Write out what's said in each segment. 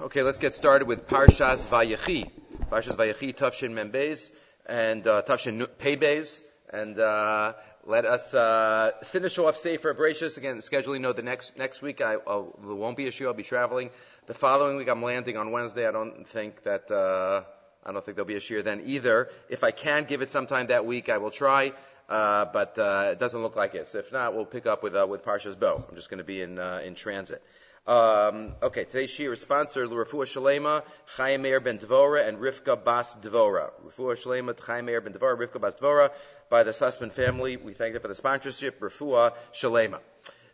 Okay, let's get started with Parshas Vayechi. Parshas Vayechi, Tavshin Membez, and uh, Tavshin Peybez, and uh, let us uh, finish off Sefer Bereshis. Again, scheduling note: the next next week I I'll, there won't be a show. I'll be traveling. The following week I'm landing on Wednesday. I don't think that uh, I don't think there'll be a shiur then either. If I can give it sometime that week, I will try. Uh, but uh, it doesn't look like it. So if not, we'll pick up with uh, with Parshas Bo. I'm just going to be in uh, in transit. Um, okay, today's shiur is sponsored Rafua Shalema, Chaim Meir ben Dvora, and Rivka Bas Dvora. Rafua Shalema, Chaim Meir ben Dvora, Rivka Bas Dvora, by the Sussman family. We thank them for the sponsorship. Rafua Shalema.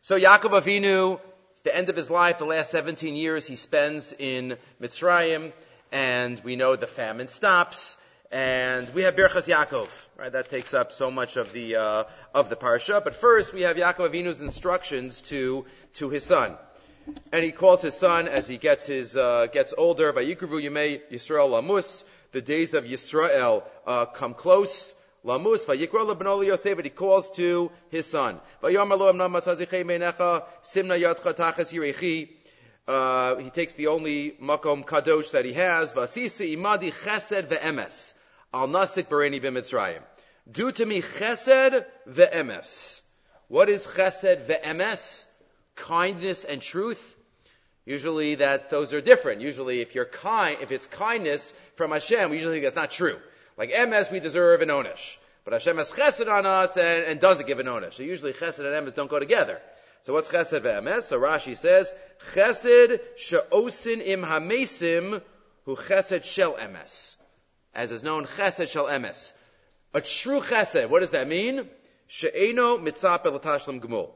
So Yaakov Avinu, it's the end of his life. The last 17 years he spends in Mitzrayim, and we know the famine stops. And we have Birchas Yaakov, right? That takes up so much of the uh, of the parsha. But first, we have Yaakov Avinu's instructions to to his son and he calls his son as he gets his uh, gets older. Vayikruvu Yemei Yisrael Lamus. The days of Yisrael uh, come close. Lamus Vayikra Lebenoli Yosef. He calls to his son. Uh, he takes the only makom kadosh that he has. Vasisi imadi chesed ve'emes. Al nasik bareni b'mitzrayim. Do to me chesed ve'emes. What is chesed ve'emes? Kindness and truth, usually that those are different. Usually if you're kind, if it's kindness from Hashem, we usually think that's not true. Like emes, we deserve an onish. But Hashem has chesed on us and, and doesn't give an onish. So usually chesed and emes don't go together. So what's chesed ve'emes? So Rashi says, chesed she'osin im hamesim hu chesed shel emes. As is known, chesed shel emes. A true chesed, what does that mean? She'eno mitzap elatashlam gemul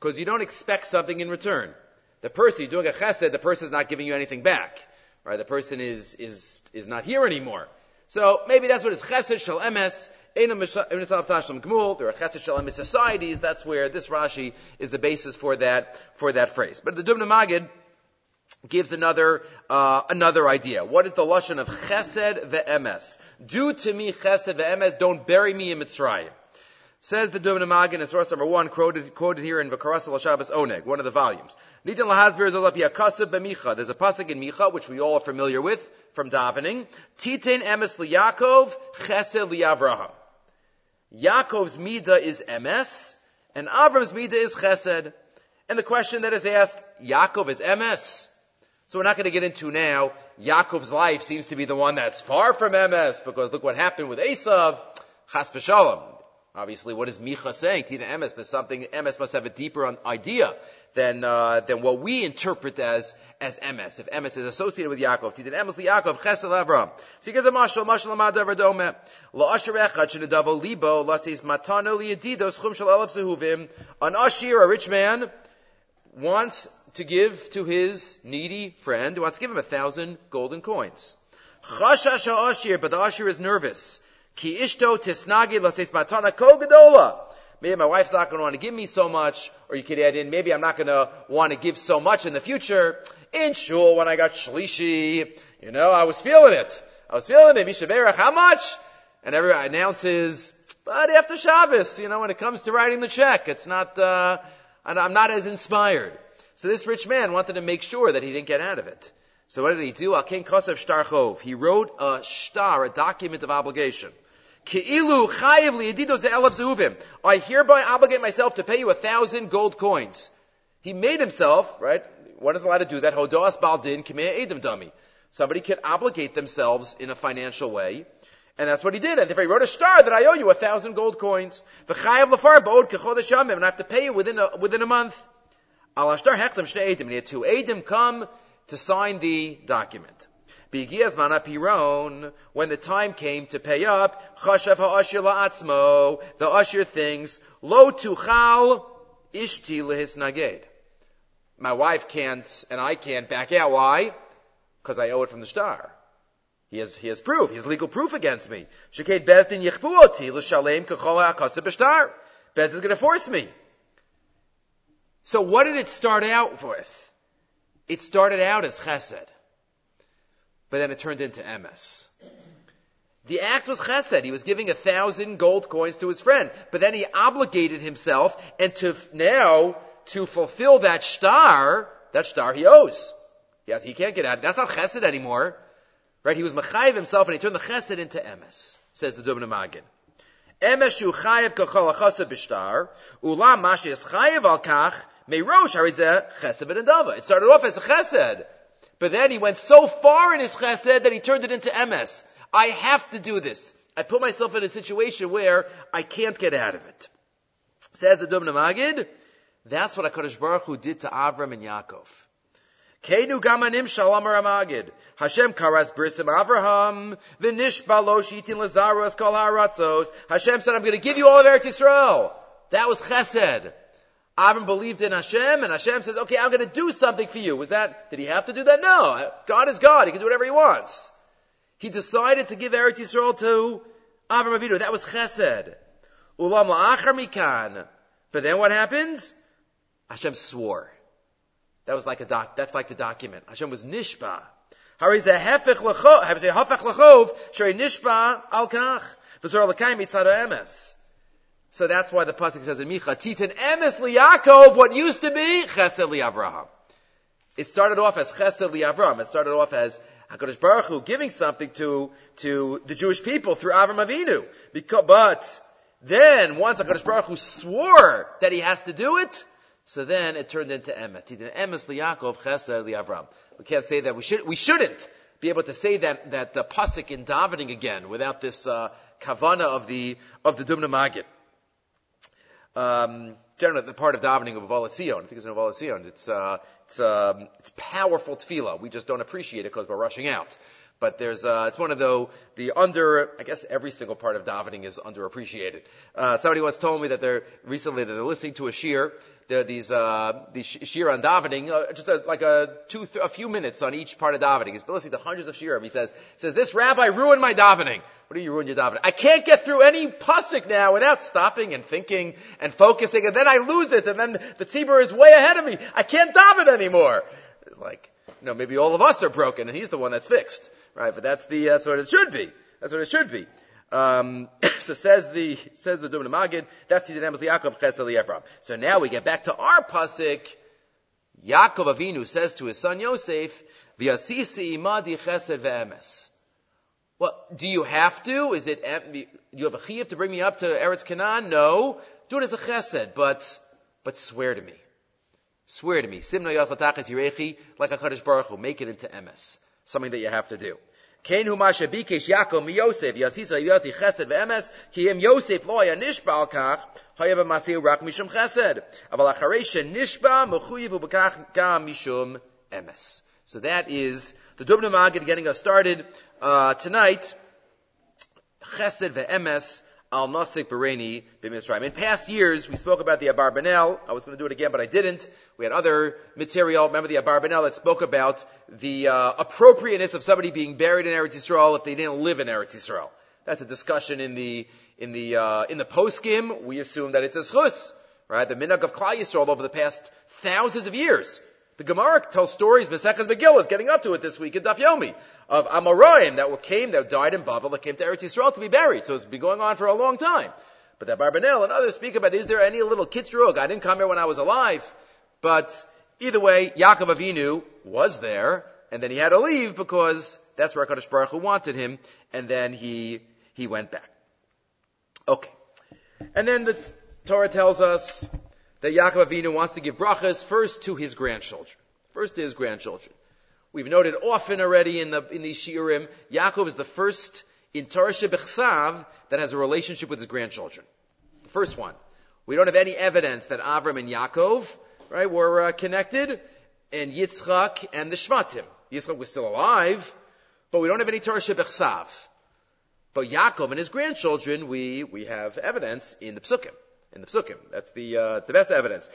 because you don't expect something in return. The person you're doing a chesed, the person is not giving you anything back, right? The person is is is not here anymore. So maybe that's what it's chesed shel emes. There are chesed shel emes societies. That's where this Rashi is the basis for that for that phrase. But the Dubna Magid gives another uh, another idea. What is the lashon of chesed ve'emes? Do to me chesed ve'emes. Don't bury me in Mitzrayim. Says the Dubna Magid, source number one, quoted, quoted here in Vakaras al Shabbos Oneg, one of the volumes. Nitin lahazbir zolapia kasav b'micha. There's a pasuk in Micha, which we all are familiar with from davening. Titin emes liyakov, chesed liyavraham. Yaakov's mida is emes, and Avram's mida is chesed. And the question that is asked, Yaakov is emes. So we're not going to get into now. Yaakov's life seems to be the one that's far from emes, because look what happened with Esav. Chas v'shalom. Obviously, what is Micha saying? Tina Emes, there's something, Emes must have a deeper idea than, uh, than what we interpret as, as Emes. If Emes is associated with Yaakov, Tina Emes li Yaakov, Chesed Avram. So he gives a mashal, mashal amad avradome. La asher echad shenadavo libo, la says matano li yedido, schum shal alaf zehuvim. An ashir, a rich man, wants to give to his needy friend, wants to give him a thousand golden coins. Chashash ashir, but the ashir is nervous. Ki ishto tisnagi lases matana ko gedola. Maybe my wife's not going to want to give me so much, or you could add in, maybe I'm not going to want to give so much in the future. In shul, when I got shlishi, you know, I was feeling it. I was feeling it. Mishaberach, how much? And everyone announces, but after Shabbos, you know, when it comes to writing the check, it's not, uh, I'm not as inspired. So this rich man wanted to make sure that he didn't get out of it. So what did he do? Alkein Kosev Shtarchov. He wrote a shtar, a document of obligation. Ke'ilu chayiv liyadido ze'elav. I hereby obligate myself to pay you a thousand gold coins. He made himself, right? One is allowed to do that. Hodas baldin kamei edim dummy. Somebody can obligate themselves in a financial way. And that's what he did. And if he wrote a star that I owe you a thousand gold coins, v'chayav lafar bod kechodesh and I have to pay you within a, within a month. Al ashtar hechtem shnei edim. And he had two edim come to sign the document. When the time came to pay up, chashav ha'ashir la'atzmo, the usher thinks, lo tuchal ishti lehis naged. My wife can't, and I can't back out. Why? Because I owe it from the star. He has, he has proof. He has legal proof against me. Sheked bezdin yichbu oti l'shalem k'chol ha'akasa b'shtar. Bez is going to force me. So what did it start out with? It started out as chesed, but then it turned into emes. The act was chesed. He was giving a thousand gold coins to his friend, but then he obligated himself, and to now to fulfill that star, that star he owes. Yes, he can't get out. That's not chesed anymore. Right? He was mechayiv himself and he turned the chesed into emes, says the Dubna Magid. Emes shu chayiv kachol achasa bishtar, ulam mashi es chayiv al kach, meirosh harizeh chesed It started off as a chesed. But then he went so far in his chesed that he turned it into emes. I have to do this. I put myself in a situation where I can't get out of it. Says the Dubna Magid, that's what HaKadosh Baruch Hu did to Avram and Yaakov. Keinu gamanim shalom ramagid. Hashem karas brisim Avraham. V'nishba lo shitin lazaros kol haratzos. Hashem said, I'm going to give you all of Eretz Yisrael. That was chesed. Avram believed in Hashem, and Hashem says, okay, I'm going to do something for you. Was that, did he have to do that? No. God is God. He can do whatever he wants. He decided to give Eretz Yisrael to Avram Avinu. That was chesed. Ulam la'achar mikan. But then what happens? Hashem swore. That was like a doc, that's like the document. Hashem was nishba. Hari ze hefech lechov, have ze hefech lechov, shari nishba al kach. V'zor l'kayim mitzad emes. So that's why the pasuk says in Micha, Titan emes liyakov, what used to be chesed li'avraham. It started off as chesed li'avraham. It started off as HaKadosh Baruch Hu giving something to, to the Jewish people through Avram Avinu. Because, but, then, once HaKadosh Baruch Hu swore that he has to do it, so then it turned into emet. Emes liyakov chesed liyavram. We can't say that. We should. We shouldn't be able to say that that uh, pasuk in davening again without this uh, kavana of the of the Dubna Magid. Um, generally, the part of davening of Avolasion, I think it's an Avolasion. It's uh, it's um, it's powerful tefillah. We just don't appreciate it because we're rushing out. But there's, uh, it's one of the, the under, I guess every single part of davening is underappreciated. Uh, somebody once told me that they're, recently that they're listening to a shir, there are these, uh, these shir on davening, uh, just a, like a two, th- a few minutes on each part of davening. He's been listening to hundreds of shirim. He says, says, this rabbi ruined my davening. What do you ruin your davening? I can't get through any pasuk now without stopping and thinking and focusing, and then I lose it, and then the tzibur is way ahead of me. I can't daven anymore. It's like, you know, maybe all of us are broken, and he's the one that's fixed right? But that's the that's what it should be. That's what it should be. Um, so says the says the Dubna Magid. That's the Amos Yaakov Chesed Ephraim. So now we get back to our pasuk. Yaakov Avinu says to his son Yosef, "V'yasisi imadi chesed ve'emes." Well, do you have to? Is it do you have a chiyuv to bring me up to Eretz Canaan? No, do it as a chesed, but but swear to me. Swear to me. Simna yachatachas yirechi like a Kaddish Baruch Hu. Make it into emes something that you have to do. Yaakov yasisa chesed ve'emes ki im Yosef lo haya nishba al kach rak mishum chesed aval acharei nishba mechuyev u'bekach mishum emes. So that is the Dubna Magid getting us started uh, tonight. Chesed ve'emes al Nasik Bereni. In past years, we spoke about the Abarbanel. I was going to do it again, but I didn't. We had other material. Remember the Abarbanel that spoke about the uh, appropriateness of somebody being buried in Eretz Yisrael if they didn't live in Eretz Yisrael. That's a discussion in the in the uh, in the poskim. We assume that it's a schus, right? The minhag of Klal Yisrael over the past thousands of years. The Gemara tells stories. Maseches Megillah is getting up to it this week in Daf Yomi of Amoraim that came, that died in Bavel, that came to Eretz Yisrael to be buried. So it's been going on for a long time. But that Barbanel and others speak about, is there any little kitzrug? I didn't come here when I was alive. But either way, Yaakov Avinu was there, and then he had to leave because that's where HaKadosh Baruch Hu wanted him, and then he, he went back. Okay. And then the Torah tells us that Yaakov Avinu wants to give brachas first to his grandchildren. First to his grandchildren. We've noted often already in the in these shiurim, Yaakov is the first in Torah Shebechsav that has a relationship with his grandchildren. The first one. We don't have any evidence that Avram and Yaakov, right, were uh, connected, and Yitzchak and the Shvatim. Yitzchak was still alive, but we don't have any Torah Shebechsav. But Yaakov and his grandchildren, we we have evidence in the Psukim in the psukim. That's the uh, the best evidence.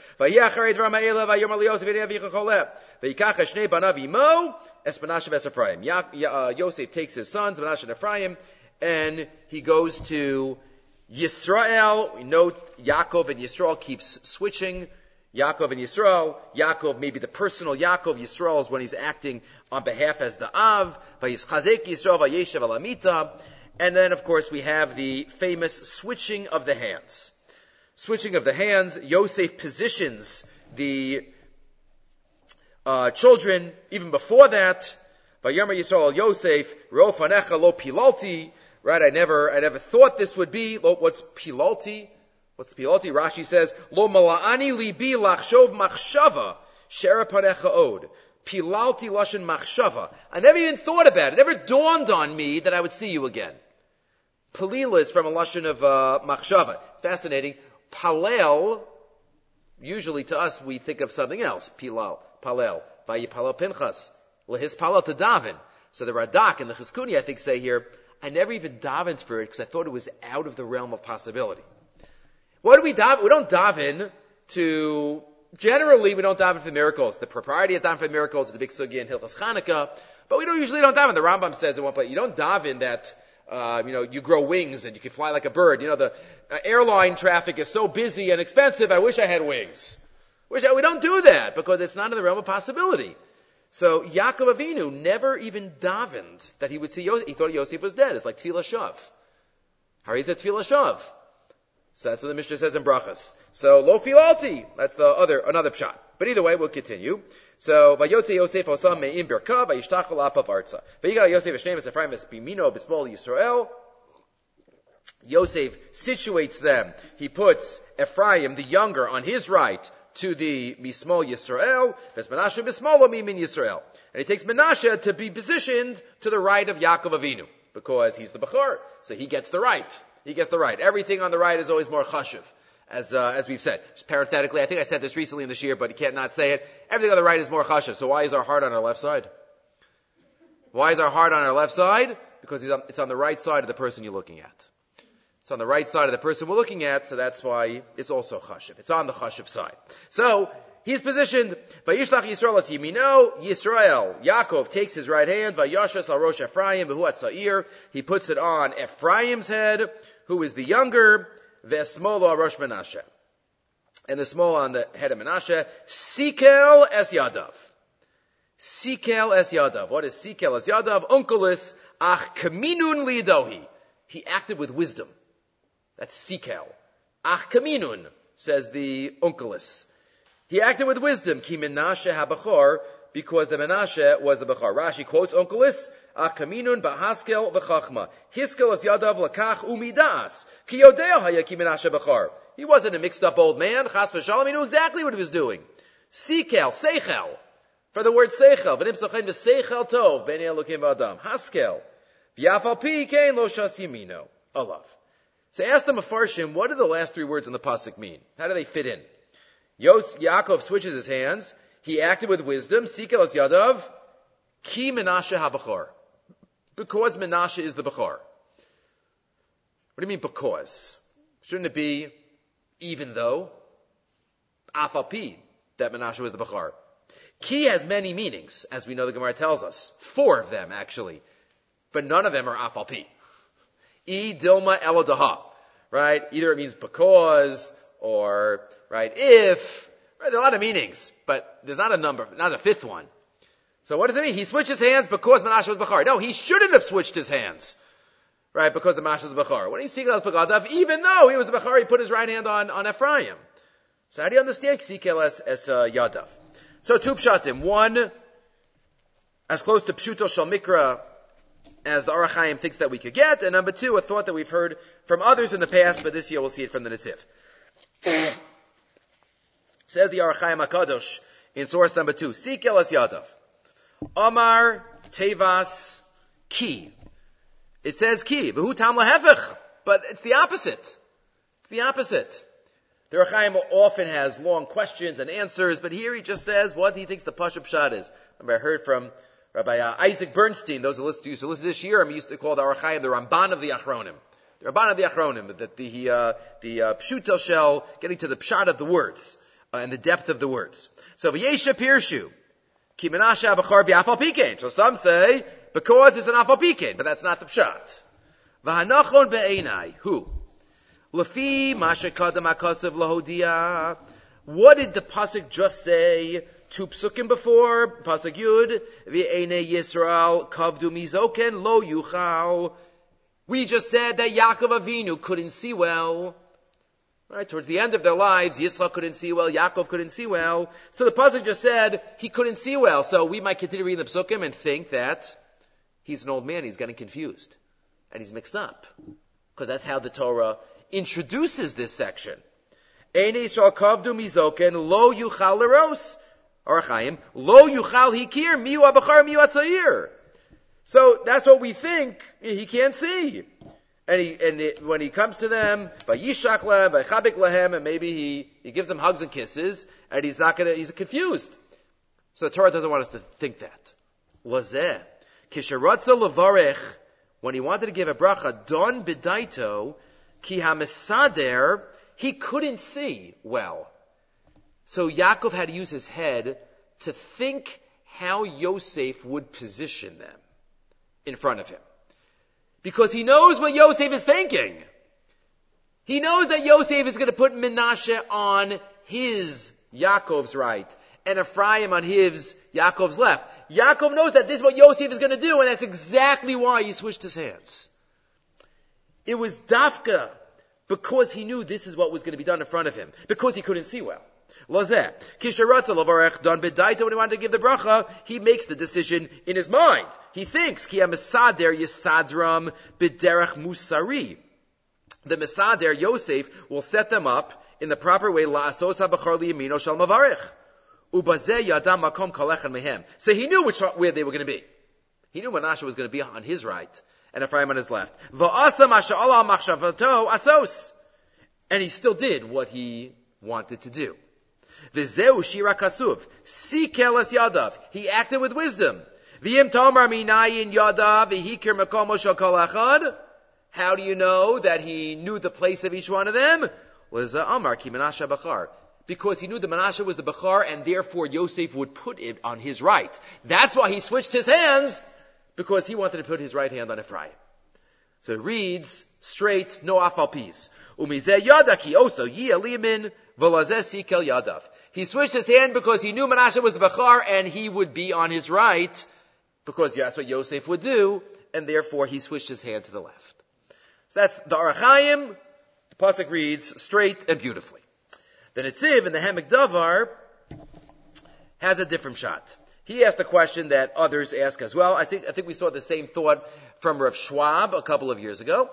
Yosef takes his sons, Menashe and Ephraim, and he goes to Yisrael. We note Yaakov and Yisrael keeps switching. Yaakov and Yisrael. Yaakov, maybe the personal Yaakov. Yisrael is when he's acting on behalf as the Av. Yisrael, And then, of course, we have the famous switching of the hands switching of the hands, Yosef positions the uh, children, even before that. Vayama Yisrael Yosef, Rofanecha lo pilalti. Right, I never, I never thought this would be. What's pilalti? What's the pilalti? Rashi says, Lo mala'ani libi lachshov machshava, sherapanecha od. Pilalti lashon machshava. I never even thought about it. It never dawned on me that I would see you again. Palila is from a lashon of uh, machshava. Fascinating. Palel, usually to us we think of something else. Pilal, palel, vayipalel pinchas, lehis palel to daven. So the Radak and the Chizkuni, I think, say here, I never even davened for it because I thought it was out of the realm of possibility. What do we daven? We don't daven to, generally we don't daven for miracles. The propriety of daven for miracles is a big sugi in Hilchas Chanukah, but we don't usually don't daven. The Rambam says in one place, you don't daven that, uh, you know, you grow wings and you can fly like a bird. You know, the uh, airline traffic is so busy and expensive, I wish I had wings. Wish I, we don't do that because it's not in the realm of possibility. So Yaakov Avinu never even davened that he would see Yosef. He thought Yosef was dead. It's like Tfilah Shav. How is it Tfilah Shav? So that's what the Mishnah says in Brachas. So lo filalti. That's the other another pshat. But either way, we'll continue. So vayotze Yosef osam me'im birka vayishtachol apav arza. Vayigal Yosef v'shneim Ephraim v'spimino b'smol Yisrael. Yosef situates them. He puts Ephraim, the younger, on his right to the Mismol Yisrael, Menashe Bismolo Mimin Yisrael. And he takes Menashe to be positioned to the right of Yaakov Avinu, because he's the Bechor, so he gets the right. He gets the right. Everything on the right is always more chashuv, as uh, as we've said. Just parenthetically, I think I said this recently in this year, but you can't not say it. Everything on the right is more chashuv. So why is our heart on our left side? Why is our heart on our left side? Because on, it's on the right side of the person you're looking at. It's on the right side of the person we're looking at, so that's why it's also chashuv. It's on the chashuv side. So He's positioned. Vayishlach Yisrael as Yimino. Yisrael, Yaakov takes his right hand. Vayashas al Rosh Ephraim behuat Sa'ir. He puts it on Ephraim's head, who is the younger. Vesmolo al Rosh Menashe. And the small on the head of Menashe. Sikel es Yadav. Sikel es Yadav. What is Sikel es Yadav? Unkelis ach kaminun lidohi. He acted with wisdom. That's Sikel. Ach kaminun, says the Unkelis. He acted with wisdom. Ki Menashe habachor, because the Menashe was the Bechor. Rashi quotes Onkelis, Akaminun bahaskel v'chachma. Hiskel es yadav lakach umidas. Ki yodea haya Menashe bechor. He wasn't a mixed up old man. Chas v'shalom, he knew exactly what he was doing. Sikel, seichel. For the word seichel, v'nim sochen v'seichel tov, b'nei elokim v'adam. Haskel. V'yafal pi kein lo shas yimino. Olav. So ask the Mefarshim, what do the last three words in the pasuk mean? How do they fit in? Yos, Yaakov switches his hands. He acted with wisdom. Sikel as Yadav. Ki Menashe habachor. Because Menashe is the Bechor. What do you mean because? Shouldn't it be even though? Afapi, that Menashe was the Bechor. Ki has many meanings, as we know the Gemara tells us. Four of them, actually. But none of them are Afapi. E Dilma Eladaha. Right? Either it means because, or, right, if, right, there are a lot of meanings, but there's not a number, not a fifth one. So what does it mean? He switched his hands because Menashe was Bechar. No, he shouldn't have switched his hands. Right, because the Menashe was Bechar. When he Sikel Pagadav, even though he was Bechar, he put his right hand on, on Ephraim. So how do you understand Sikel as, as uh, Yadav? So two pshatim. One, as close to Pshuto Shal Mikra as the Ohr HaChaim thinks that we could get, and number two, a thought that we've heard from others in the past, but this year we'll see it from the Netziv. Says the Ohr HaChaim HaKadosh in source number two, Sikel as Yadav. Omar Tevas Ki. It says Ki. V'hu tam lahefech. But it's the opposite. It's the opposite. The Ohr HaChaim often has long questions and answers, but here he just says what he thinks the Pashup Pshat is. Remember, I heard from Rabbi uh, Isaac Bernstein, those who used to listen this year, I used to call the Ohr HaChaim the Ramban of the Achronim. The Ramban of the Achronim, that the, uh, the uh, Pshutel shell, getting to the Pshat of the words, uh, and the depth of the words. So, V'yesha Pirshu, So some say, because it's an afal pikein, but that's not the pshat. V'hanachon be'enai. Who? Lefi masha kadam akasav lahodia. What did the pasuk just say? Two psukim before, pasuk yud, v'ene Yisrael kavdu mizoken lo yuchal. We just said that Yaakov Avinu couldn't see well. Right, towards the end of their lives, Yitzchak couldn't see well, Yaakov couldn't see well. So the pasuk just said he couldn't see well. So we might continue reading the psukim and think that he's an old man, he's getting confused, and he's mixed up, because that's how the Torah introduces this section. Lo lo hikir. So that's what we think he can't see. And he, and it, when he comes to them, by yishak lehem, by chabik lehem, and maybe he, he gives them hugs and kisses, and he's not gonna, he's confused. So the Torah doesn't want us to think that. Lazeh. Kisharatza levarech, when he wanted to give a bracha, don bedaito, ki hamisader, he couldn't see well. So Yaakov had to use his head to think how Yosef would position them in front of him because he knows what Yosef is thinking. He knows that Yosef is going to put Menashe on his Yaakov's right and Ephraim on his Yaakov's left. Yaakov knows that this is what Yosef is going to do, and that's exactly why he switched his hands. It was Dafka because he knew this is what was going to be done in front of him, because he couldn't see well. Lozeh. Kisharatza lavarech don bedaita when he wanted to give the bracha, he makes the decision in his mind. He thinks, ki ha-mesader yisadram b'derech musari. The mesader, Yosef, will set them up in the proper way, la'asos ha-bachar liyamino shal mavarech. So he knew which, where they were going to be. He knew Menashe was going to be on his right and Ephraim on his left. And he still did what he wanted to do. V'zeu shira kasuv. Sikel es yadav. He acted with wisdom. V'yim tomar minayin yadav v'hikir makomo shal. How do you know that he knew the place of each one of them? Was uh, Amar ki Menashe Bachar. Because he knew the Menashe was the Bachar and therefore Yosef would put it on his right. That's why he switched his hands because he wanted to put his right hand on Ephraim. So it reads straight, no afalpis. Umizeh yadaki also yi alimin sikel yadav. He switched his hand because he knew Menashe was the Bachar and he would be on his right because that's what Yosef would do and therefore he switched his hand to the left. So that's the Ohr HaChaim. The Pasuk reads straight and beautifully. The Netziv in the Ha'amek Davar has a different shot. He asked a question that others ask as well. I think, I think we saw the same thought from Rav Schwab a couple of years ago.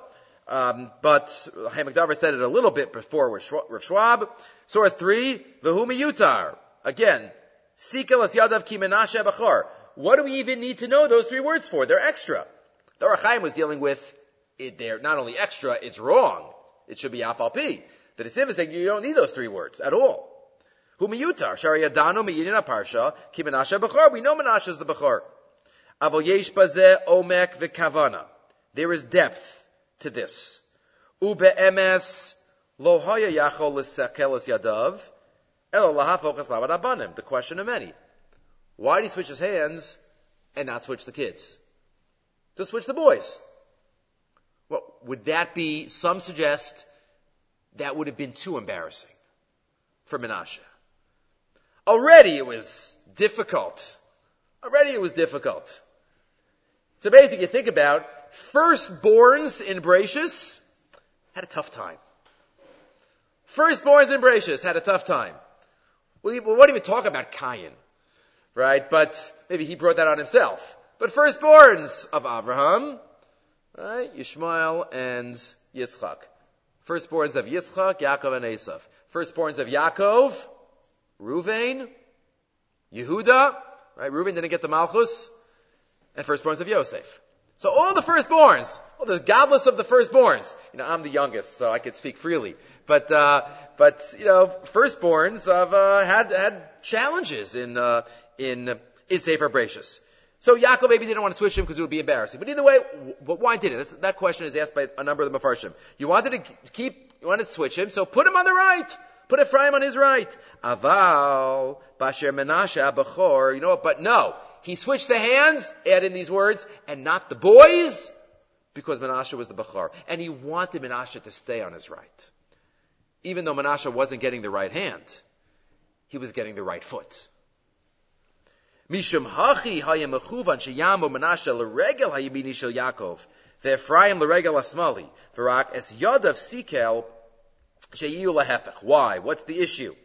Um, but Ha'amek Davar said it a little bit before Rav Schwab. Source three, V'humi Yutar. Again, Sikel as Yadav ki Menashe. What do we even need to know those three words for? They're extra. The Ohr HaChaim was dealing with, it, they're not only extra, it's wrong. It should be Afal Pi. The Netziv is saying you don't need those three words at all. Hu miyutar, shari yadanu miyidin parsha, ki menashe. We know Menashe is the b'chor. Avol yesh bazeh omek v'kavana. There is depth to this. Ube'emes lo haya yachol yadav, elo lahafokas. The question of many. Why did he switch his hands and not switch the kids? To switch the boys. Well, would that be, some suggest, that would have been too embarrassing for Menashe. Already it was difficult. Already it was difficult. So basically, you think about firstborns in Brachus had a tough time. Firstborns in Brachus had a tough time. We won't even talk about Cain, right? But maybe he brought that on himself. But firstborns of Abraham, right? Yishmael and Yitzchak. Firstborns of Yitzchak, Yaakov, and Esav. Firstborns of Yaakov, Ruvain, Yehuda, right? Ruvain didn't get the Malchus, and firstborns of Yosef. So all the firstborns, all there's godless of the firstborns. You know, I'm the youngest, so I could speak freely. But, uh, but, you know, firstborns have, uh, had, had challenges in, uh, in, in Sefer Brachus. So Yaakov maybe didn't want to switch him because it would be embarrassing. But either way, but why did it? that question is asked by a number of the Mefarshim. You wanted to keep, you wanted to switch him, so put him on the right. Put Ephraim on his right. Aval, Basher Menashe, Bechor, you know what? But no. He switched the hands, add in these words, and not the boys, because Menashe was the Bechor. And he wanted Menashe to stay on his right. Even though Menashe wasn't getting the right hand, he was getting the right foot. Mishum hachi hayamechuvan sheyamu Menashe l'regel hayimini shel Yaakov ve'Ephraim l'regel asmali v'rak es yadav sikel Why? What's the issue?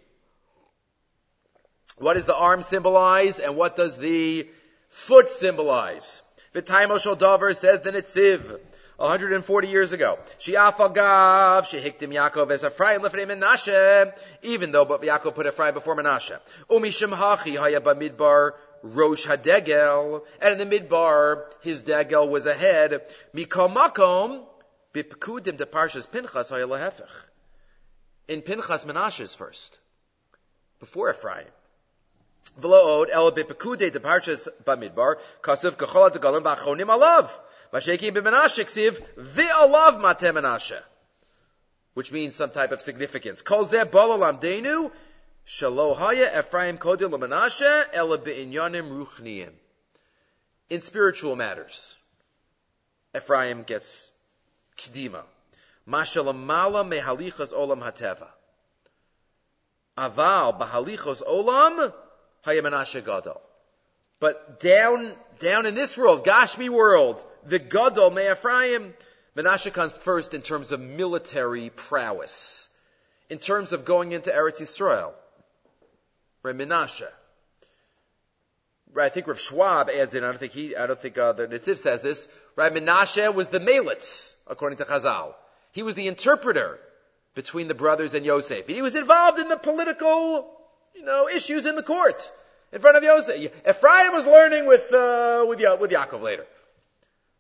What does the arm symbolize and what does the foot symbolize? V'taimo shel davar says the Nitziv. 140 years ago. Shi'afagav, shehiktim Yaakov as Ephraim lefnei Menashe, even though but Yaakov put Ephraim before Menashe. Umishim hachi haya bamidbar rosh hadegel, and in the midbar, his degel was ahead. Mikol makom, bipkudim de parshas Pinchas haya lehefech. In Pinchas, Menashe is first, before Ephraim. El bipkude de parshas bamidbar, alav. B'menashe ksiv v'alav mate menashe. Which means some type of significance. Kol zeh balalam denu, shalo haya Ephraim kodil menashe, ela be'inyanim ruchniyim. In spiritual matters, Ephraim gets kdima. Mashalamala mehalichas olam hateva. Aval bahalichos olam haya menashe gadol. But down, down in this world, Gashmi world, the Gadol Me Ephraim. Menashe comes first in terms of military prowess, in terms of going into Eretz Yisrael. Menashe. I think Rav Schwab adds in. I don't think he. I don't think uh, the Nitziv says this. Right, Menashe was the Melitz, according to Chazal. He was the interpreter between the brothers and Yosef. He was involved in the political, you know, issues in the court in front of Yosef. Ephraim was learning with uh, with ya- with Yaakov later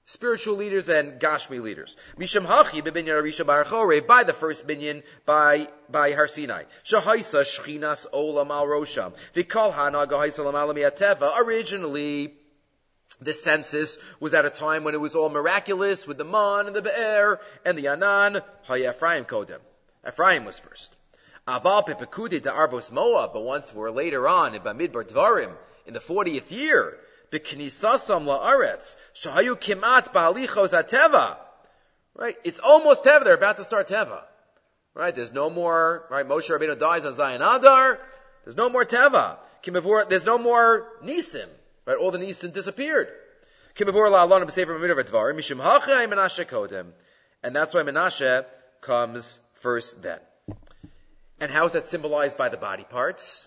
spiritual leaders and Gashmi leaders. Misham Hachi bebinyan Arisha Barachore by the first binyan by by Har Sinai. Shahaisa Shchinas Olam Al Rosham. Vikol Hana Gahaisa Ateva. Originally, the census was at a time when it was all miraculous with the Man and the Be'er and the Anan. Hay Ephraim Kodem. Ephraim was first. Aval Pepekudi to Arvos Moab, but once we're later on in Bamidbar Dvarim, in the 40th year, b'knisasam la'aretz, shahayu kimat ba'alichos ateva. Right? It's almost Teva. They're about to start Teva. Right? There's no more, right? Moshe Rabbeinu dies on Zayin Adar. There's no more Teva. There's no more Nisim. Right? All the Nisim disappeared. And that's why Menashe comes first then. And how is that symbolized by the body parts?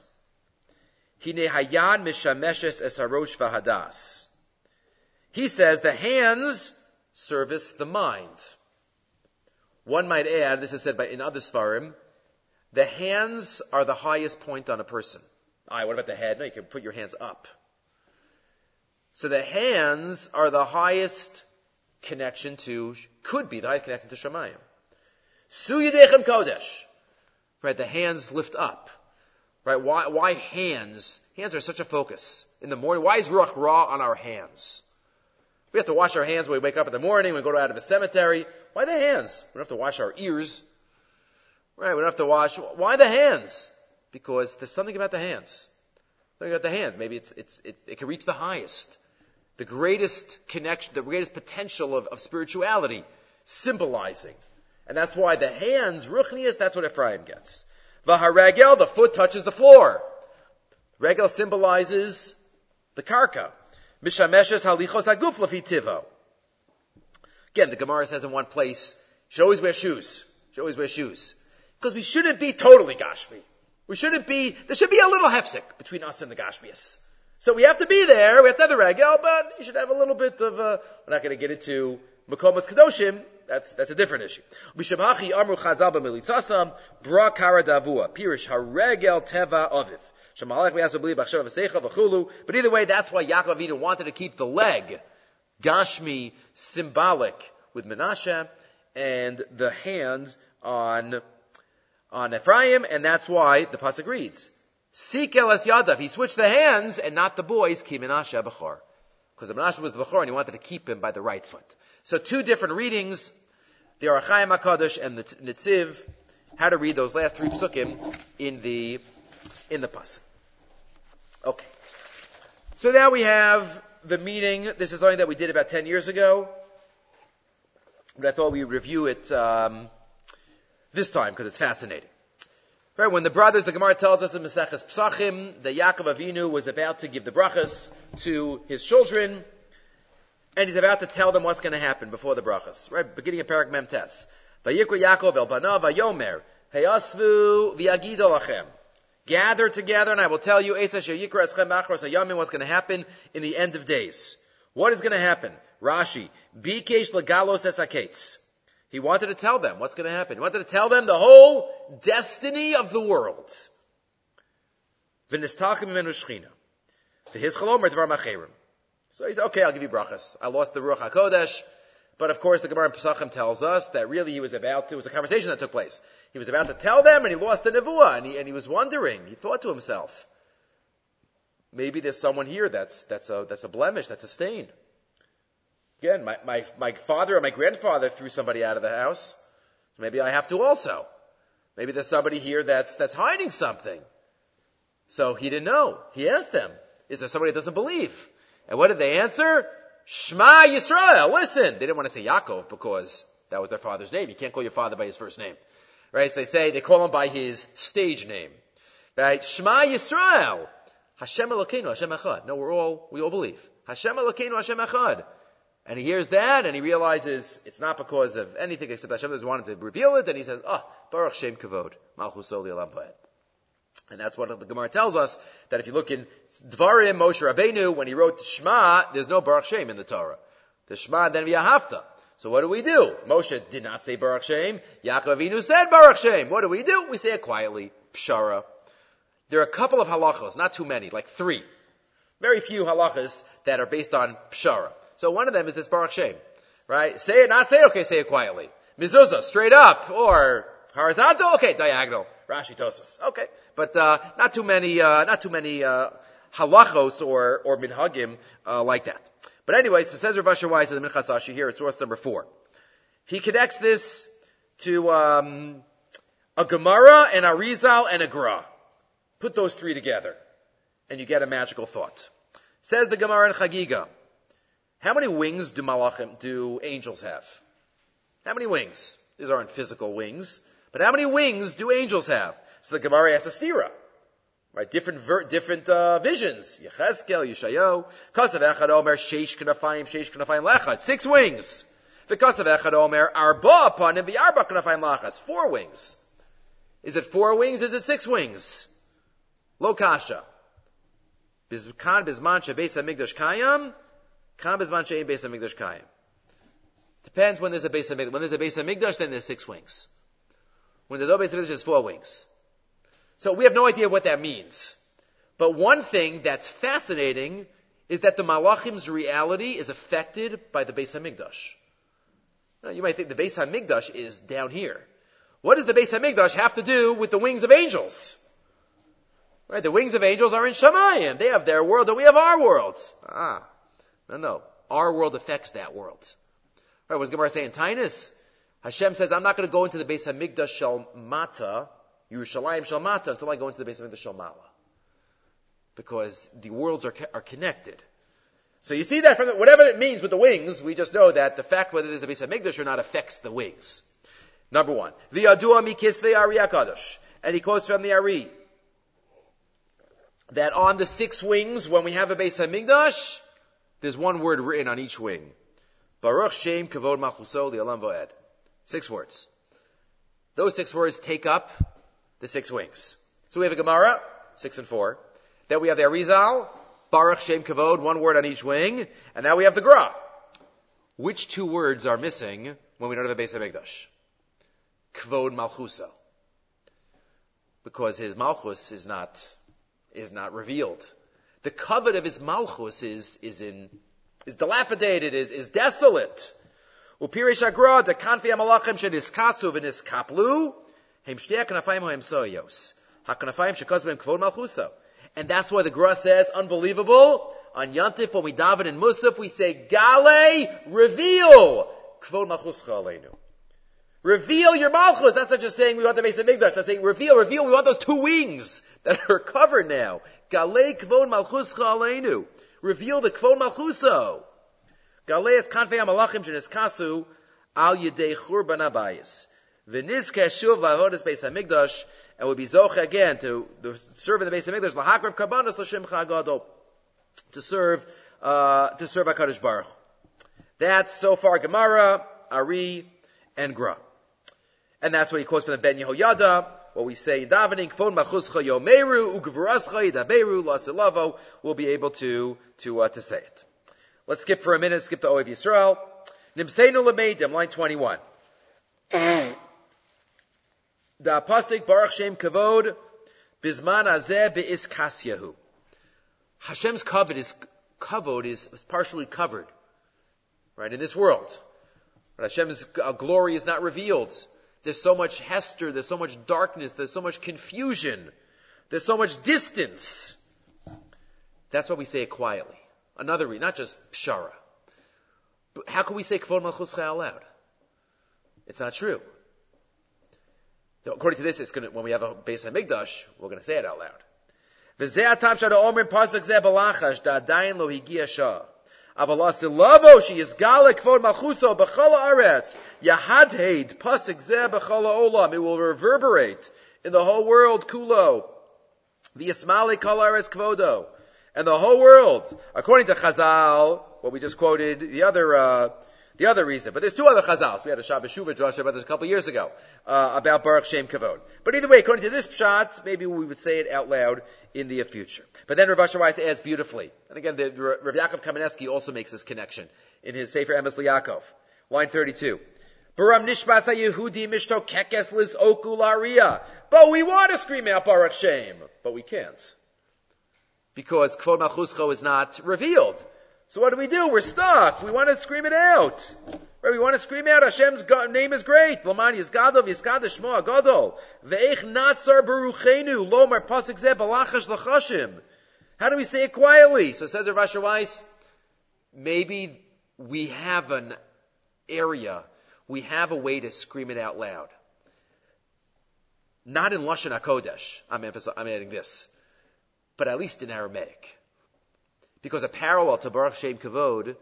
He says the hands service the mind. One might add, this is said by in other svarim, the hands are the highest point on a person. Alright, what about the head? No, you can put your hands up. So the hands are the highest connection to, could be the highest connection to Shemayim. Su Kodesh. Right, the hands lift up. Right? Why, why hands? Hands are such a focus. In the morning, why is Ruach Ra on our hands? We have to wash our hands when we wake up in the morning, we go out of the cemetery. Why the hands? We don't have to wash our ears. Right? We don't have to wash. Why the hands? Because there's something about the hands. Something about the hands. Maybe it's, it's, it, it can reach the highest. The greatest connection, the greatest potential of, of spirituality, symbolizing. And that's why the hands, ruchnias, that's what Ephraim gets. Vaharegel, the foot touches the floor. Regel symbolizes the karka. Mishameshes halichos aguf tivo. Again, the Gemara says in one place, you should always wear shoes. You should always wear shoes. Because we shouldn't be totally Gashmi. We shouldn't be, there should be a little hefsek between us and the Gashmias. So we have to be there, we have to have the regel, but you should have a little bit of, uh, we're not going to get into Makomas Kadoshim, that's, that's a different issue. Bishamachi amru bra kara davua, pirish haregel teva we also believe but either way, that's why Yaakov Avinu wanted to keep the leg, Gashmi, symbolic with Menashe, and the hand on, on Ephraim, and that's why the pasuk reads, Seek el yadav. He switched the hands and not the boys, ki Menashe b'chor. Because Menashe was the b'chor and he wanted to keep him by the right foot. So two different readings, the Ohr HaChaim HaKadosh and the Nitziv, how to read those last three psukim in the, in the pasuk. Okay. So now we have the meeting. This is something that we did about 10 years ago. But I thought we'd review it um, this time because it's fascinating. Right, when the brothers, the Gemara tells us in Maseches Psachim, that Yaakov Avinu was about to give the brachas to his children, and he's about to tell them what's going to happen before the brachas. Right, beginning of Parak Memtes. Vayikra Yaakov el Banav Vayomer Heyasvu v'yagidolachem. Gather together and I will tell you, what's going to happen in the end of days. What is going to happen? Rashi, Bikesh legalos esaketz. He wanted to tell them what's going to happen. He wanted to tell them the whole destiny of the world. V'nistachim menu So he said, okay, I'll give you brachas. I lost the Ruach HaKodesh. But of course, the Gemara in Pesachim tells us that really he was about to, it was a conversation that took place. He was about to tell them and he lost the Nevuah and he, and he was wondering. He thought to himself, maybe there's someone here that's, that's a, that's a blemish, that's a stain. Again, my, my, my father or my grandfather threw somebody out of the house. So maybe I have to also. Maybe there's somebody here that's, that's hiding something. So he didn't know. He asked them, is there somebody that doesn't believe? And what did they answer? Shema Yisrael, listen. They didn't want to say Yaakov because that was their father's name. You can't call your father by his first name. Right? So they say, they call him by his stage name. Right? Shema Yisrael. Hashem Elokeinu, Hashem Echad. No, we're all, we all believe. Hashem Elokeinu, Hashem Echad. And he hears that and he realizes it's not because of anything except Hashem has wanted to reveal it and he says, oh, Baruch Shem Kavod, Malchus Soli Alam and that's what the Gemara tells us, that if you look in Dvarim, Moshe Rabbeinu, when he wrote the Shema, there's no Baruch Shem in the Torah. The Shema, then we Hafta. So what do we do? Moshe did not say Baruch Shem. Yaakov Avinu said Baruch Shem. What do we do? We say it quietly. Pshara. There are a couple of halachas, not too many, like three. Very few halachas that are based on Pshara. So one of them is this Baruch Shem. Right? Say it, not say it, okay, say it quietly. Mizuzah, straight up, or horizontal, okay, diagonal. Rashi Tosus. Okay, but uh, not too many, uh, not too many uh, halachos or or minhagim uh, like that. But anyway, so says Rav Asher Weiss in the Minchas Asher here at source number four. He connects this to um, a Gemara and a Rizal and a Gra. Put those three together, and you get a magical thought. Says the Gemara in Chagiga. How many wings do malachim, do angels have? How many wings? These aren't physical wings. But how many wings do angels have? So the Gemara asks a stira. Right, different ver- different uh, visions. Yechezkel, Yeshayo. Kasav echad omer sheish kanafayim sheish kanafayim lechad. Six wings. The kasav echad omer arba upon him the arba kanafayim. Four wings. Is it four wings? Is it six wings? Lo kasha. Kan bizman shebeis hamigdash kayam. Kan bizman beis hamigdash kayam. Depends when there's a base hamigdash. When there's a base hamigdash, then there's six wings. When no base hamikdash, there's four wings. So we have no idea what that means. But one thing that's fascinating is that the Malachim's reality is affected by the Beis Hamikdash. Now, you might think the Beis Hamikdash is down here. What does the Beis Hamikdash have to do with the wings of angels? Right, the wings of angels are in Shemayim. They have their world and we have our world. Ah, no, no. Our world affects that world. Right, what's Gemara saying? Taanis? Hashem says, I'm not going to go into the base of Migdash Shal Mata, Yerushalayim Shal Mata, until I go into the base of Migdash Shal Mala. Because the worlds are, are connected. So you see that from the, whatever it means with the wings, we just know that the fact whether there's a base of Migdash or not affects the wings. Number one. The Adua Mikisve Ari HaKadosh. And he quotes from the Ari. That on the six wings, when we have a base of Migdash, there's one word written on each wing. Baruch Shem Kavod Machuso Li'alam Vo'ed. Six words. Those six words take up the six wings. So we have a Gemara, six and four. Then we have the Arizal, Baruch Shem Kavod, one word on each wing. And now we have the Gra. Which two words are missing when we don't have a base of Mikdash? Kvod Malchuso. Because his Malchus is not, is not revealed. The covet of his Malchus is, is in, is dilapidated, is, is desolate. Agra de kanfi amalachim kanafayim hem soyos. Kvod malchuso. And that's why the Gra says, unbelievable, on Yantif, when we daven in Musaf, we say, Gale, reveal, kvod malchuscha aleinu. Reveal your malchus. That's not just saying we want the base of Migdash. That's saying reveal, reveal. We want those two wings that are covered now. Gale kvon malchuscha aleinu. Reveal the kvon malchuso. Galeas kanfei amalachim sheniskasu al yedei churban abayis. V'nizke shuv lahodas beis hamigdash, and will be zoche again to, serve in the base of Migdash, lahakrav karbanos l'shem chagadol, to serve, uh, to serve HaKadosh Baruch. That's so far Gemara, Ari, and Gra. And that's what he quotes from the Ben Yehoyada, what we say in davening, Kfon machuscha yomeru, ugvurascha yidaberu, lasilavo, we'll be able to, to, uh, to say it. Let's skip for a minute, skip the Oav Yisrael. Nimseinu lemeidim, line 21. the apostic Baruch Shem Kavod, Bizman Azeh Be'is. Hashem's kavod is, kavod is, is partially covered. Right, in this world. But Hashem's uh, glory is not revealed. There's so much hester, there's so much darkness, there's so much confusion, there's so much distance. That's why we say it quietly. Another reason, not just pshara. But how can we say kvod malchus out? It's not true. So according to this, it's going when we have a base Hamikdash, we're going to say it out loud. Avalasi she is galak kvod malchuso b'chala aretz yahadheid pasuk zeh b'chala olam. It will reverberate in the whole world kulo. V'yasmali kol aretz kvodo. And the whole world, according to Chazal, what we just quoted, the other, uh, the other reason. But there's two other chazals. We had a Shabbos Shuvah drasha about this a couple years ago, uh, about Baruch Shem Kavod. But either way, according to this pshat, maybe we would say it out loud in the future. But then Rav Asher Weiss adds beautifully. And again, the, Rav Yaakov Kamenetsky also makes this connection in his Sefer Emes Yaakov. Line 32. Baram nishbasa Yehudi mishto kekes lis okularia. But we want to scream out Baruch Shem, but we can't. Because Kvod Malchuscho is not revealed. So what do we do? We're stuck. We want to scream it out. Right? We want to scream out Hashem's name is great. Lamani is Gadol, Yiskad Shmo Gadol. Ve'ech natsar beruchenu, lomar pasuk zeh balachash lachashim. How do we say it quietly? So says Rav Asher Weiss, maybe we have an area, we have a way to scream it out loud. Not in Lashon HaKodesh, I'm, I'm adding this, but at least in Aramaic. Because a parallel to Baruch Shem Kavod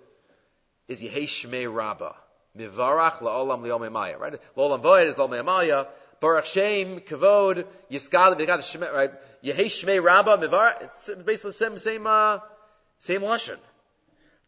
is Yehei Shmei Rabba. Mivarach la'olam li'om emaya, right? La'olam void is la'om emaya. Baruch Shem, Kavod, Yiskal, they got Shmei, right? Yehei Shmei Rabba, Mivarach, it's basically the same, same, uh, same Lashon.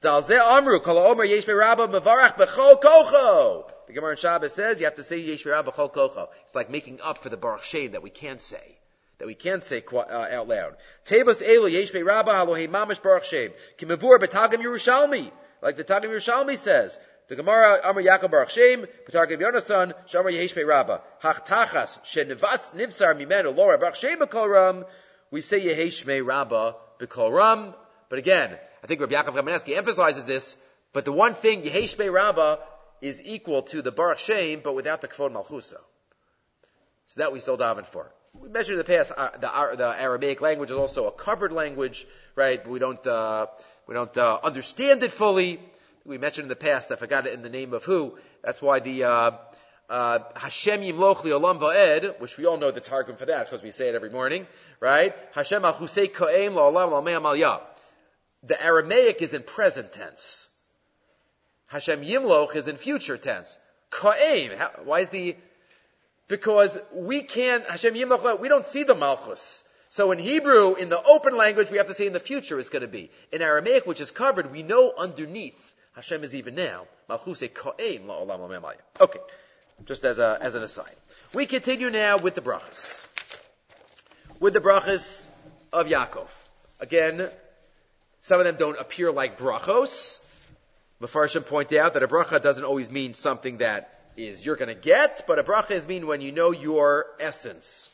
Dal ze amru, kol omer yesh Rabba, Mivarach b'chol kocho. The Gemara in Shabbos says you have to say yesh Rabba b'chol kocho. It's like making up for the Baruch Shem that we can't say that we can't say uh, out loud. Tebas elu yesh rabba halohe mamish baruch shem. Kimavur betagim Yerushalmi. Like the Targum Yerushalmi says. The Gemara Amar Yaakov Baruch Shem, Petargim Yonasan, Shamar Yehesh Rabba. Nivsar Baruch Shem. We say Yehesh Rabba. But again, I think Rabbi Yaakov Kamenetsky emphasizes this, but the one thing, Yehesh Rabba, is equal to the Baruch Shem, but without the Kvod Malchusa. So that we still daven for. We mentioned in the past uh, the, uh, the, Aramaic language is also a covered language, right? We don't uh, we don't uh, understand it fully. We mentioned in the past. I forgot it in the name of who. That's why the uh, uh, Hashem Yimloch Olam Va'ed, which we all know the targum for that because we say it every morning, right? Hashem Achusei Ko'em La'olam La'mei The Aramaic is in present tense. Hashem Yimloch is in future tense. Ko'em. Why is the because we can't, Hashem Yimach, we don't see the Malchus. So in Hebrew, in the open language, we have to say in the future it's going to be. In Aramaic, which is covered, we know underneath Hashem is even now. Malchus ko'em la'olam Okay. Just as a, as an aside. We continue now with the brachas. With the brachas of Yaakov. Again, some of them don't appear like brachos. Mefarshim point out that a bracha doesn't always mean something that is you're going to get, but a bracha is mean when you know your essence.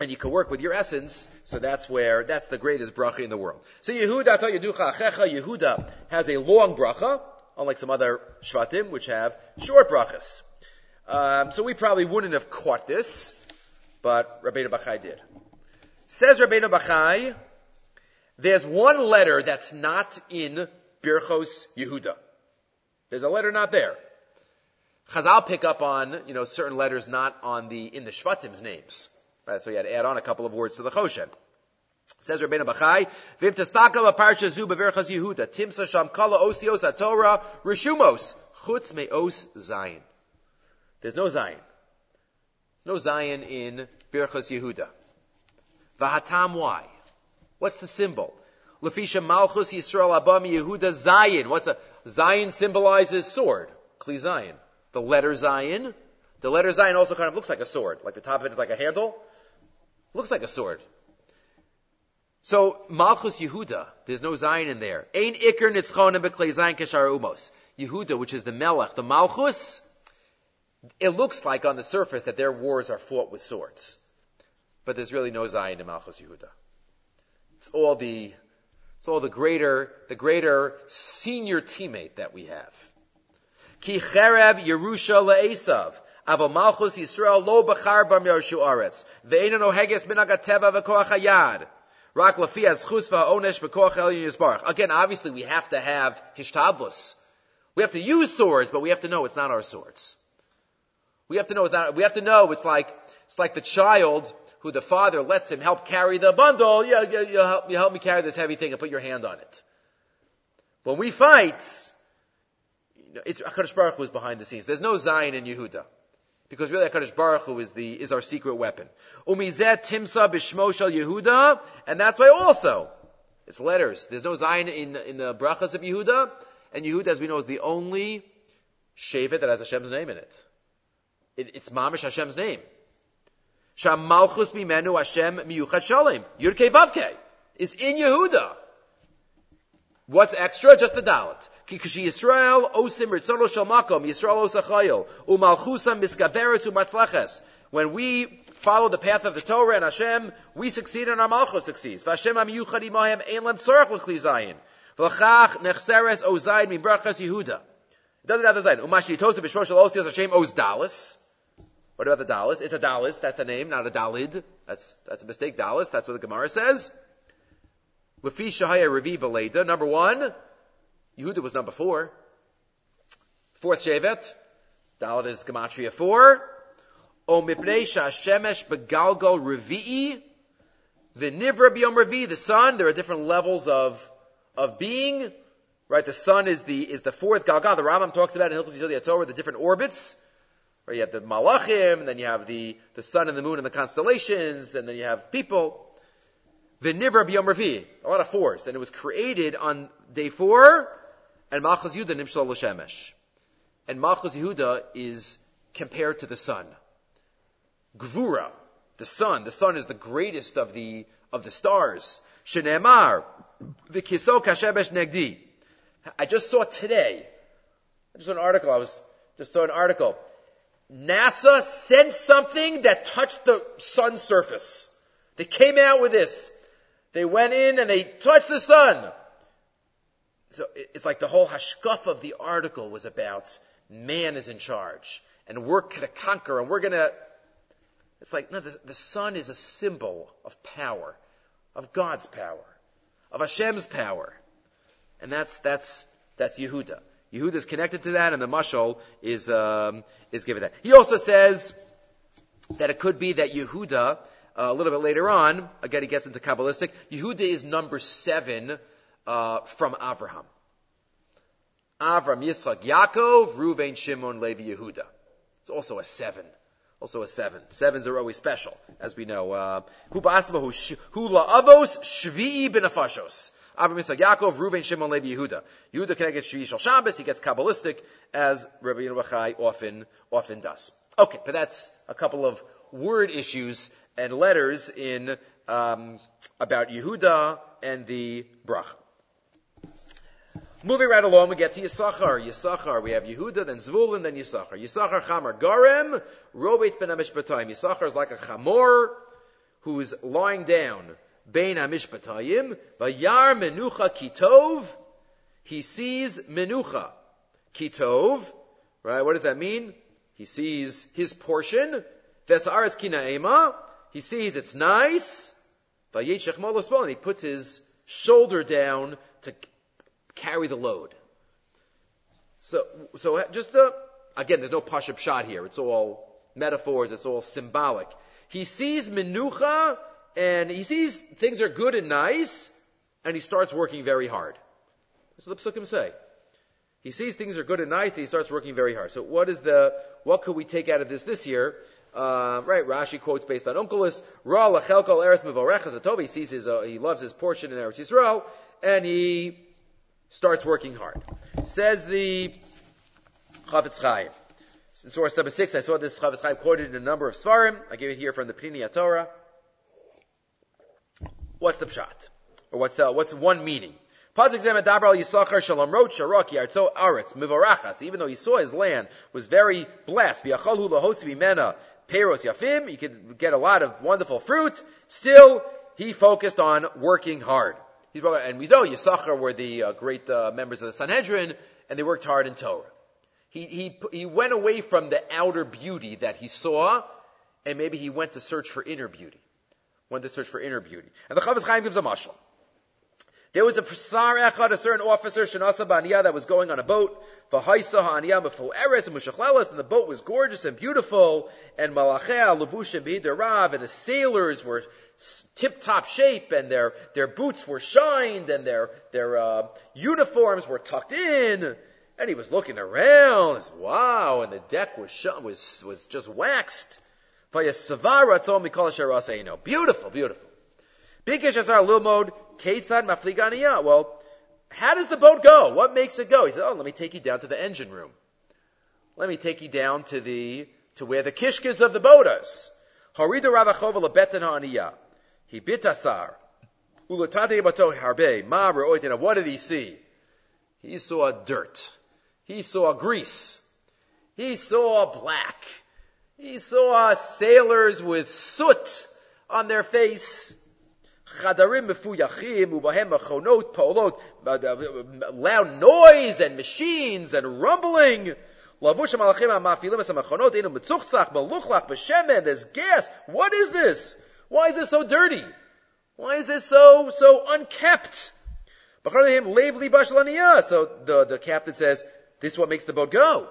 And you can work with your essence, so that's where, that's the greatest bracha in the world. So Yehuda, Yehuda has a long bracha, unlike some other Shvatim, which have short brachas. Um, so we probably wouldn't have caught this, but Rabbeinu Bachai did. Says Rabbeinu Bachai, there's one letter that's not in Birchos Yehuda. There's a letter not there. Chazal pick up on, you know, certain letters not on the, in the Shvatim's names. Right, so you had to add on a couple of words to the Choshen. Says Rabbeinu Bachai, Vim testakal parsha zu beverchas Yehuda, timsa sham kala osios atorah rishumos, chutz me'os zayin. There's no zayin. No zayin in Birchas Yehuda. Vahatam why? What's the symbol? Lefisha Malchus Yisrael Abami Yehuda Zayin. What's a Zayin symbolizes sword. Kli Zayin the letter Zayin, The letter Zayin also kind of looks like a sword. Like the top of it is like a handle. Looks like a sword. So Malchus Yehuda, there's no Zayin in there. Ein Iker Nitzchon Beklei Zayin Keshar Umos. Yehuda, which is the Melech, the Malchus, it looks like on the surface that their wars are fought with swords. But there's really no Zayin in Malchus Yehuda. It's all the, it's all the greater, the greater senior teammate that we have. Ki cherev Yerusha le'esav. Avo Malchus Yisrael lo bachar bam Yershu Aretz. No heges min agateva v'koach hayad. Rak lafi azchus v'onesh b'koach el yisbarach. Again, obviously we have to have hishtavlus. We have to use swords, but we have to know it's not our swords. We have to know it's not, we have to know it's like, it's like the child who the father lets him help carry the bundle. Yeah, you, you, help, you help me carry this heavy thing and put your hand on it. When we fight, it's HaKadosh Baruch Hu is behind the scenes. There's no Zayin in Yehuda. Because really HaKadosh Baruch is the, is our secret weapon. Umizet timsa bishmo shel Yehuda, and that's why also, it's letters. There's no Zayin in, in the brachas of Yehuda, and Yehuda, as we know, is the only Shevet that has Hashem's name in it. it it's Mamish Hashem's name. Sham Malchus Mimenu Hashem Miyuchat Shalem. Yurke Vavke is in Yehuda. What's extra? Just the Dalit. When we follow the path of the Torah and Hashem, we succeed and our malchus succeeds. Amiyuchad imahem ein lem tzorach zayin. Nechseres min brachas Yehuda. It doesn't have the zayin. B'shmo shel Hashem oz. What about the dalis? It's a dalis. That's the name, not a dalid. That's that's a mistake. Dalis. That's what the Gemara says. Lefi shahaya revi. Number one, Yehuda was number four. Fourth Shevet. Dalit is gematria four. O mipnei shemesh begalgal revi'i. The nivra biyom revi. The sun. There are different levels of of being. Right. The sun is the is the fourth galgal. The Rambam talks about in Hilchos Yesodei Torah the different orbits. Right, you have the malachim, and then you have the, the sun and the moon and the constellations, and then you have people. V'nivra b'yom revi, a lot of fours, and it was created on day four, and Malchus Yehuda nimshal l'shemesh. And Malchus Yehuda is compared to the sun. Gvura, the sun, the sun is the greatest of the, of the stars. Shenemar, the kiso kashemesh negdi. I just saw today, I just saw an article, I was, just saw an article, NASA sent something that touched the sun's surface. They came out with this. They went in and they touched the sun. So it's like the whole hashkuf of the article was about man is in charge and we're going to conquer and we're going to. It's like, no, the, the sun is a symbol of power, of God's power, of Hashem's power. And that's, that's, that's Yehuda. Yehuda is connected to that, and the mashal is um, is given that. He also says that it could be that Yehuda, uh, a little bit later on, again he gets into kabbalistic. Yehuda is number seven uh, from Avraham. Avram, Yitzchak, Yaakov, Ruvain, Shimon, Levi, Yehuda. It's also a seven. Also a seven. Sevens are always special, as we know. Uh, Hu la'avos shvi'i b'nafashos. Avram Yitzchak Yaakov, Reuven, Shimon, Levi, Yehuda. Yehuda can get Shvi Shal Shabbos, he gets Kabbalistic, as Rabbi Yeruchai often, often does. Okay, but that's a couple of word issues and letters in, um, about Yehuda and the Brach. Moving right along, we get to Yisachar. Yisachar, we have Yehuda, then Zvulun, then Yisachar. Yisachar Chamar Garem, Robeit ben Amishpatayim. Yisachar is like a Chamor who's lying down Bein HaMishpatayim, Vayar Menucha Kitov, he sees Menucha. Kitov, right, what does that mean? He sees his portion, Vesa'aretz Kinaema, he sees it's nice, Vayetshech Molosbon, and he puts his shoulder down to carry the load. So, so just uh, again, there's no pashup shot here. It's all metaphors. It's all symbolic. He sees menucha and he sees things are good and nice, and he starts working very hard. That's what the psukim say. He sees things are good and nice, and he starts working very hard. So what is the, what could we take out of this this year? Uh, right, Rashi quotes based on Onkelos, Ra lachelkal eretz mivorechas atov. He sees his, uh, he loves his portion in Eretz Yisrael, and he starts working hard. Says the Chafetz Chaim. In source number six, I saw this Chafetz Chaim quoted in a number of Svarim. I gave it here from the Pnini Torah. What's the pshat? Or what's the, what's one meaning? Even though he saw his land was very blessed, he could get a lot of wonderful fruit. Still, he focused on working hard. And we know Yisachar were the uh, great uh, members of the Sanhedrin, and they worked hard in Torah. He, he, he went away from the outer beauty that he saw, and maybe he went to search for inner beauty. Went to search for inner beauty. And the Chafetz Chaim gives a mashal. There was a Sar Echad, a certain officer, Shanasa Baniya, that was going on a boat. V'haisa ha'aniyah before Eres and and the boat was gorgeous and beautiful. And Malachea, Labush and Rav, and the sailors were tip-top shape, and their, their boots were shined, and their, their, uh, uniforms were tucked in. And he was looking around, wow, and the deck was was, was just waxed. Beautiful, beautiful. Well, how does the boat go? What makes it go? He said, oh, let me take you down to the engine room. Let me take you down to the, to where the kishkas of the boat is. He bit asar. Ulatate bato harbe. Ma What did he see? He saw dirt. He saw grease. He saw black. He saw sailors with soot on their face. Chadarim mefuyachim ubahem machonot paolot loud noise and machines and rumbling. Lavush malachim amafilim es machonot inu mitzuchsach beluchlach b'shemen. There's gas. What is this? Why is this so dirty? Why is this so so unkept? So the, the captain says, this is what makes the boat go.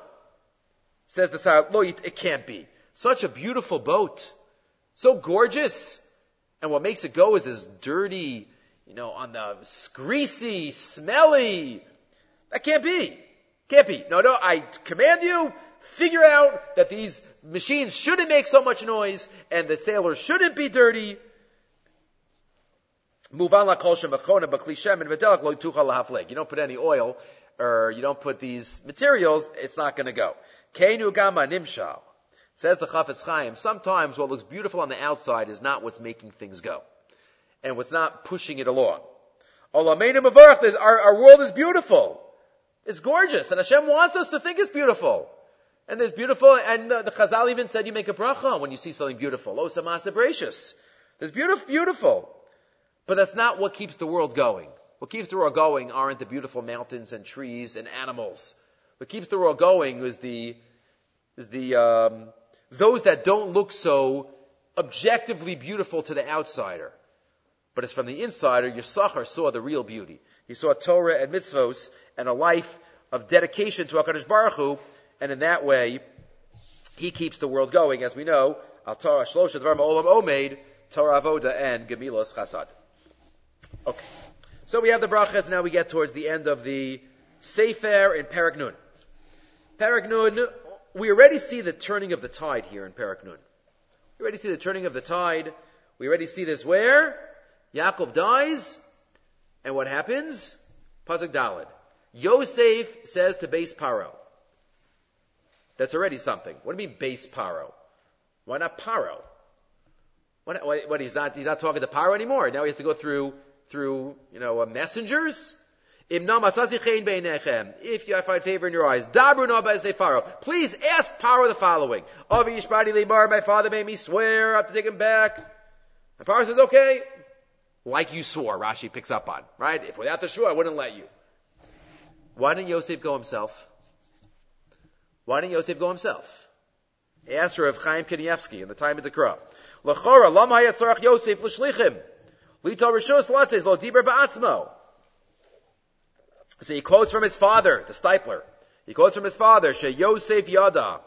Says the Sar, lo, it can't be. Such a beautiful boat. So gorgeous. And what makes it go is this dirty, you know, on the greasy, smelly. That can't be. Can't be. No, no, I command you, figure out that these machines shouldn't make so much noise and the sailors shouldn't be dirty. Move on la kol shemachona bakli shem and. You don't put any oil or you don't put these materials, it's not going to go. Keinu gama nimshal. Says the Chafetz Chaim, sometimes what looks beautiful on the outside is not what's making things go. And what's not pushing it along. Our, our world is beautiful. It's gorgeous. And Hashem wants us to think it's beautiful. And there's beautiful, and the, the Chazal even said you make a bracha when you see something beautiful. Oh, samasa gracious. There's beautiful, beautiful. But that's not what keeps the world going. What keeps the world going aren't the beautiful mountains and trees and animals. What keeps the world going is the, is the, um, those that don't look so objectively beautiful to the outsider. But it's from the insider, Yisachar saw the real beauty. He saw Torah and mitzvos and a life of dedication to HaKadosh Baruch Hu, and in that way, he keeps the world going, as we know, Olam Omeid, Torah and Chasad. Okay. So we have the brachas, now we get towards the end of the Sefer in Perak Nun. Perak Nun, we already see the turning of the tide here in Perak Nun. We already see the turning of the tide. We already see this where? Yaakov dies, and what happens? Pasuk Dalid. Yosef says to base Paro. That's already something. What do you mean base Paro? Why not Paro? What, what, what, he's not, he's not talking to Paro anymore. Now he has to go through through, you know, uh, messengers. If you find favor in your eyes, please ask Paro the following. My father made me swear, I have to take him back. And Paro says, okay, like you swore, Rashi picks up on, right? If without the shua, I wouldn't let you. Why didn't Yosef go himself? Why didn't Yosef go himself? He Asked of Chaim Kanievsky in the time of the Kra. L'chora, lama Yosef l'shlichim. Lito Rishos Latzes Lo Diber Ba'atzmo. So he quotes from his father, the Steipler. He quotes from his father, She Yosef Yada.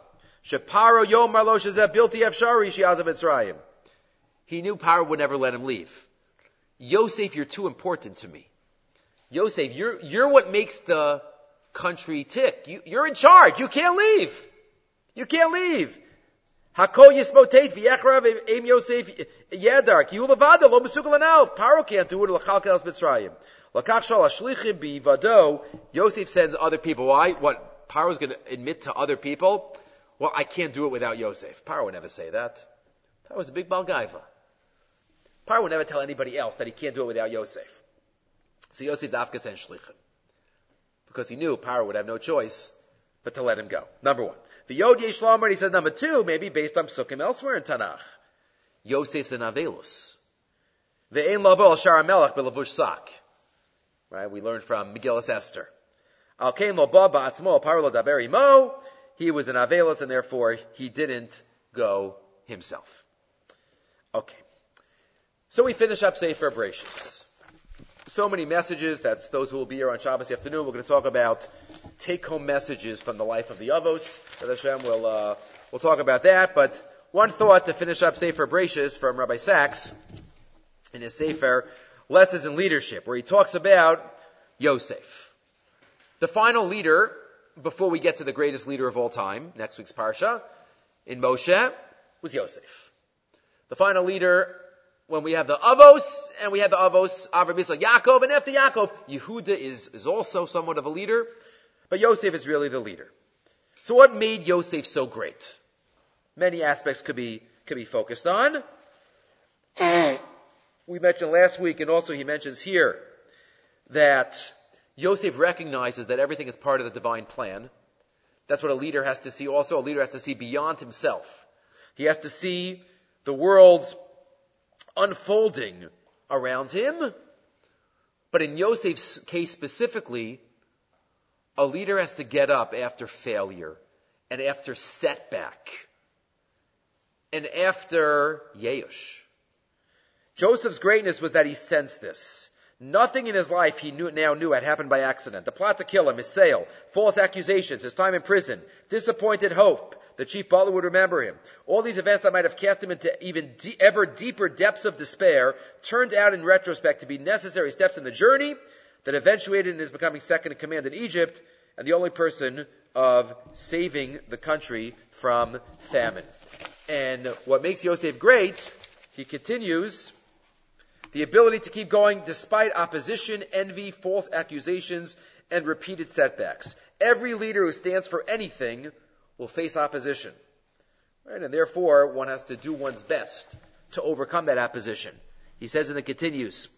She Paro Yom Marlo Shezeh Bilti Efshari Shiazav Mitzrayim. He knew Paro would never let him leave. Yosef, you're too important to me. Yosef, you're, you're what makes the country tick. You, you're in charge. You can't leave. You can't leave. Hakol yismotate v'yechrav em Yosef yedar ki ulevada lo mesukal anal. Paro can't do it. Lachalkel es Mitzrayim. Lakach shal ashlichim bivado. Yosef sends other people. Why? What? Paro's going to admit to other people. well, I can't do it without Yosef. Paro would never say that. Paro was a big Balgaiva. Paro would never tell anybody else that he can't do it without Yosef. So Yosef Dafka sent Shlichin. Because he knew Paro would have no choice but to let him go. Number one. The Yod Yesh and he says number two, maybe based on Psukim elsewhere in Tanakh. Yosef's an Avelus. The Ein Labo al Shara Melech belavush sak. Right? We learned from Megillah Esther. Al Kain Lo Ba Ba'atzmo Parlo Daberi Mo. He was an Avelus and therefore he didn't go himself. Okay. So we finish up Sefer Bereshis. So many messages. That's those who will be here on Shabbos afternoon. We're going to talk about take-home messages from the life of the Avos. Hashem, we'll uh, we'll talk about that. But one thought to finish up Sefer Bereshis from Rabbi Sacks in his Sefer Lessons in Leadership, where he talks about Yosef, the final leader before we get to the greatest leader of all time, next week's parsha, in Moshe, was Yosef. The final leader when we have the Avos, and we have the Avos, Avram Yitzchak, Yaakov, and after Yaakov, Yehuda is, is also somewhat of a leader, but Yosef is really the leader. So what made Yosef so great? Many aspects could be, could be focused on. we mentioned last week, and also he mentions here, that Yosef recognizes that everything is part of the divine plan. That's what a leader has to see also. A leader has to see beyond himself. He has to see the world unfolding around him. But in Yosef's case specifically, a leader has to get up after failure and after setback and after Yeush. Joseph's greatness was that he sensed this. Nothing in his life he knew, now knew had happened by accident. The plot to kill him, his sale, false accusations, his time in prison, disappointed hope, the chief butler would remember him. All these events that might have cast him into even de- ever deeper depths of despair turned out in retrospect to be necessary steps in the journey that eventuated in his becoming second in command in Egypt and the only person of saving the country from famine. And what makes Yosef great, he continues, the ability to keep going despite opposition, envy, false accusations, and repeated setbacks. Every leader who stands for anything will face opposition. Right? And therefore, one has to do one's best to overcome that opposition. He says and it continues,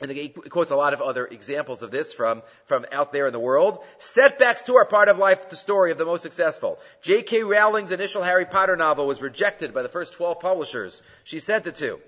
and he quotes a lot of other examples of this from, from out there in the world. Setbacks too are part of life, the story of the most successful. J.K. Rowling's initial Harry Potter novel was rejected by the first 12 publishers she sent it to.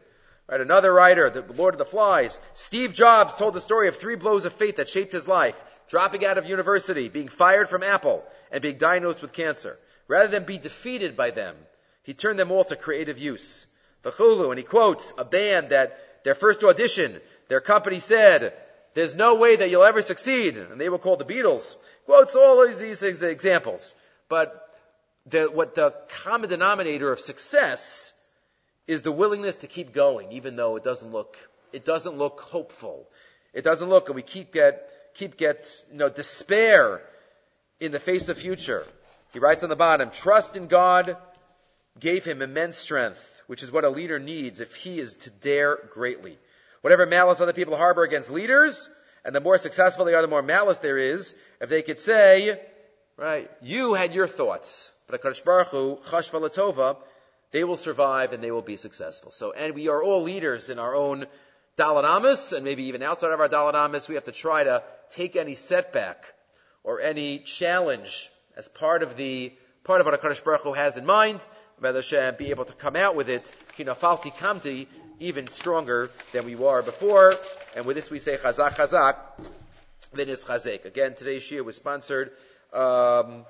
Right, another writer, the Lord of the Flies. Steve Jobs told the story of three blows of fate that shaped his life. Dropping out of university, being fired from Apple, and being diagnosed with cancer. Rather than be defeated by them, he turned them all to creative use. V'chulu, and he quotes a band that their first audition, their company said, there's no way that you'll ever succeed, and they were called the Beatles. Quotes all of these examples. But the, what the common denominator of success is the willingness to keep going, even though it doesn't look, it doesn't look hopeful. It doesn't look, and we keep get, keep get, you know, despair in the face of future. He writes on the bottom, trust in God gave him immense strength, which is what a leader needs if he is to dare greatly. Whatever malice other people harbor against leaders, and the more successful they are, the more malice there is. If they could say, right, you had your thoughts, but HaKadosh Baruch Hu, they will survive and they will be successful. So, and we are all leaders in our own Dalanamis, and maybe even outside of our Dalanamis, we have to try to take any setback or any challenge as part of the part of what Hakadosh Baruch Hu has in mind, May Hashem be able to come out with it, kinafalti kamti, even stronger than we were before. And with this we say chazak chazak, then is chazek. Again, today's shiur was sponsored. Um,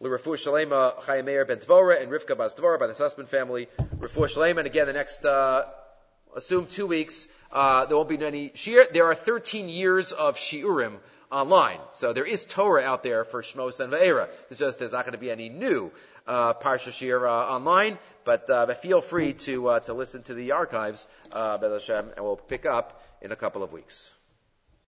L'Refu Shalema Chaim Meir Ben Tvora and Rivka Bas by the Sussman family. Refu Shalema, and again, the next, uh, assume two weeks, uh, there won't be any shiur. There are 13 years of shiurim online. So there is Torah out there for Shmos and Va'era. It's just there's not going to be any new uh, Parsha Shiur uh, online, but, uh, but feel free to uh, to listen to the archives, uh, Hashem, and we'll pick up in a couple of weeks.